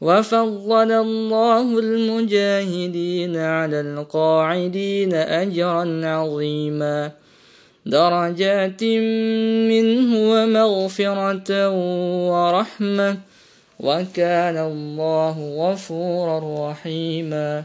وفضل الله المجاهدين على القاعدين أجرا عظيما. درجات منه ومغفرة ورحمة. وكان الله غفورا رحيما.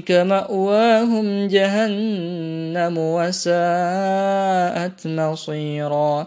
مأواهم جهنم وساءت مصيرا.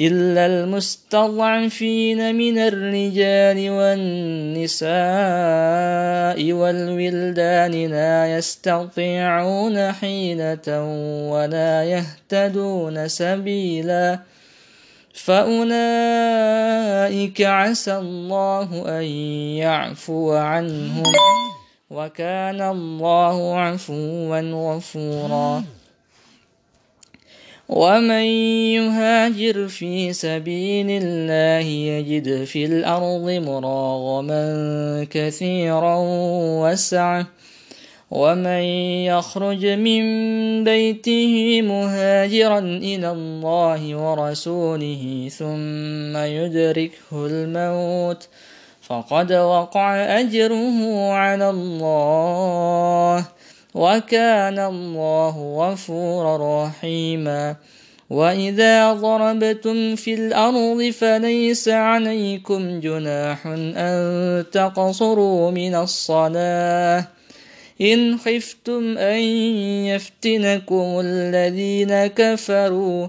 إلا المستضعفين من الرجال والنساء والولدان لا يستطيعون حيلة ولا يهتدون سبيلاً. فأولئك عسى الله أن يعفو عنهم. وكان الله عفوا غفورا. ومن يهاجر في سبيل الله يجد في الأرض مراغما كثيرا وسعة. ومن يخرج من بيته مهاجرا إلى الله ورسوله ثم يدركه الموت. فقد وقع أجره على الله وكان الله غفورا رحيما. وإذا ضربتم في الأرض فليس عليكم جناح أن تقصروا من الصلاة. إن خفتم أن يفتنكم الذين كفروا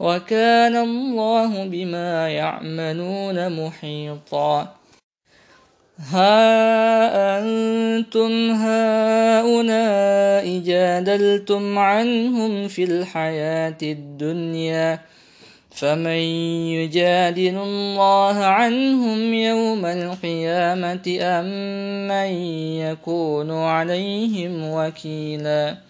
وكان الله بما يعملون محيطا. ها أنتم هؤلاء جادلتم عنهم في الحياة الدنيا فمن يجادل الله عنهم يوم القيامة أم من يكون عليهم وكيلا؟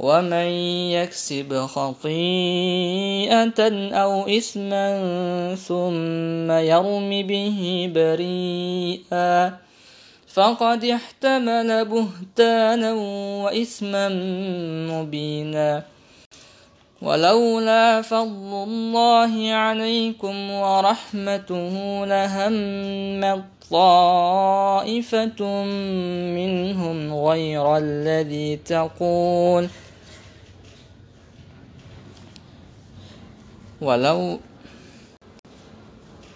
ومن يكسب خطيئة أو إثما ثم يرم به بريئا فقد احتمل بهتانا وإثما مبينا ولولا فضل الله عليكم ورحمته لهم طائفة منهم غير الذي تقول ولو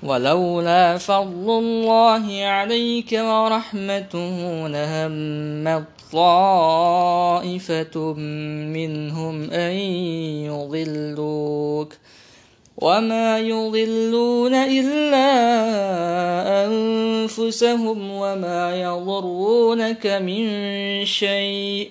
ولولا فضل الله عليك ورحمته لهم طائفة منهم أن يضلوك. وما يضلون إلا أنفسهم وما يضرونك من شيء.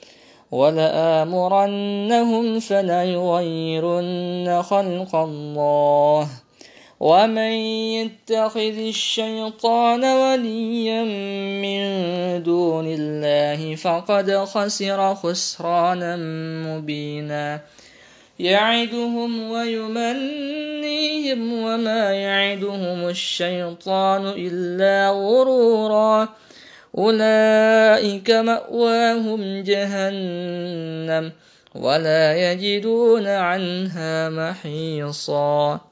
ولآمرنهم فليغيرن خلق الله. ومن يتخذ الشيطان وليا من دون الله فقد خسر خسرانا مبينا. يعدهم ويمنيهم وما يعدهم الشيطان إلا غرورا. أولئك مأواهم جهنم ولا يجدون عنها محيصا.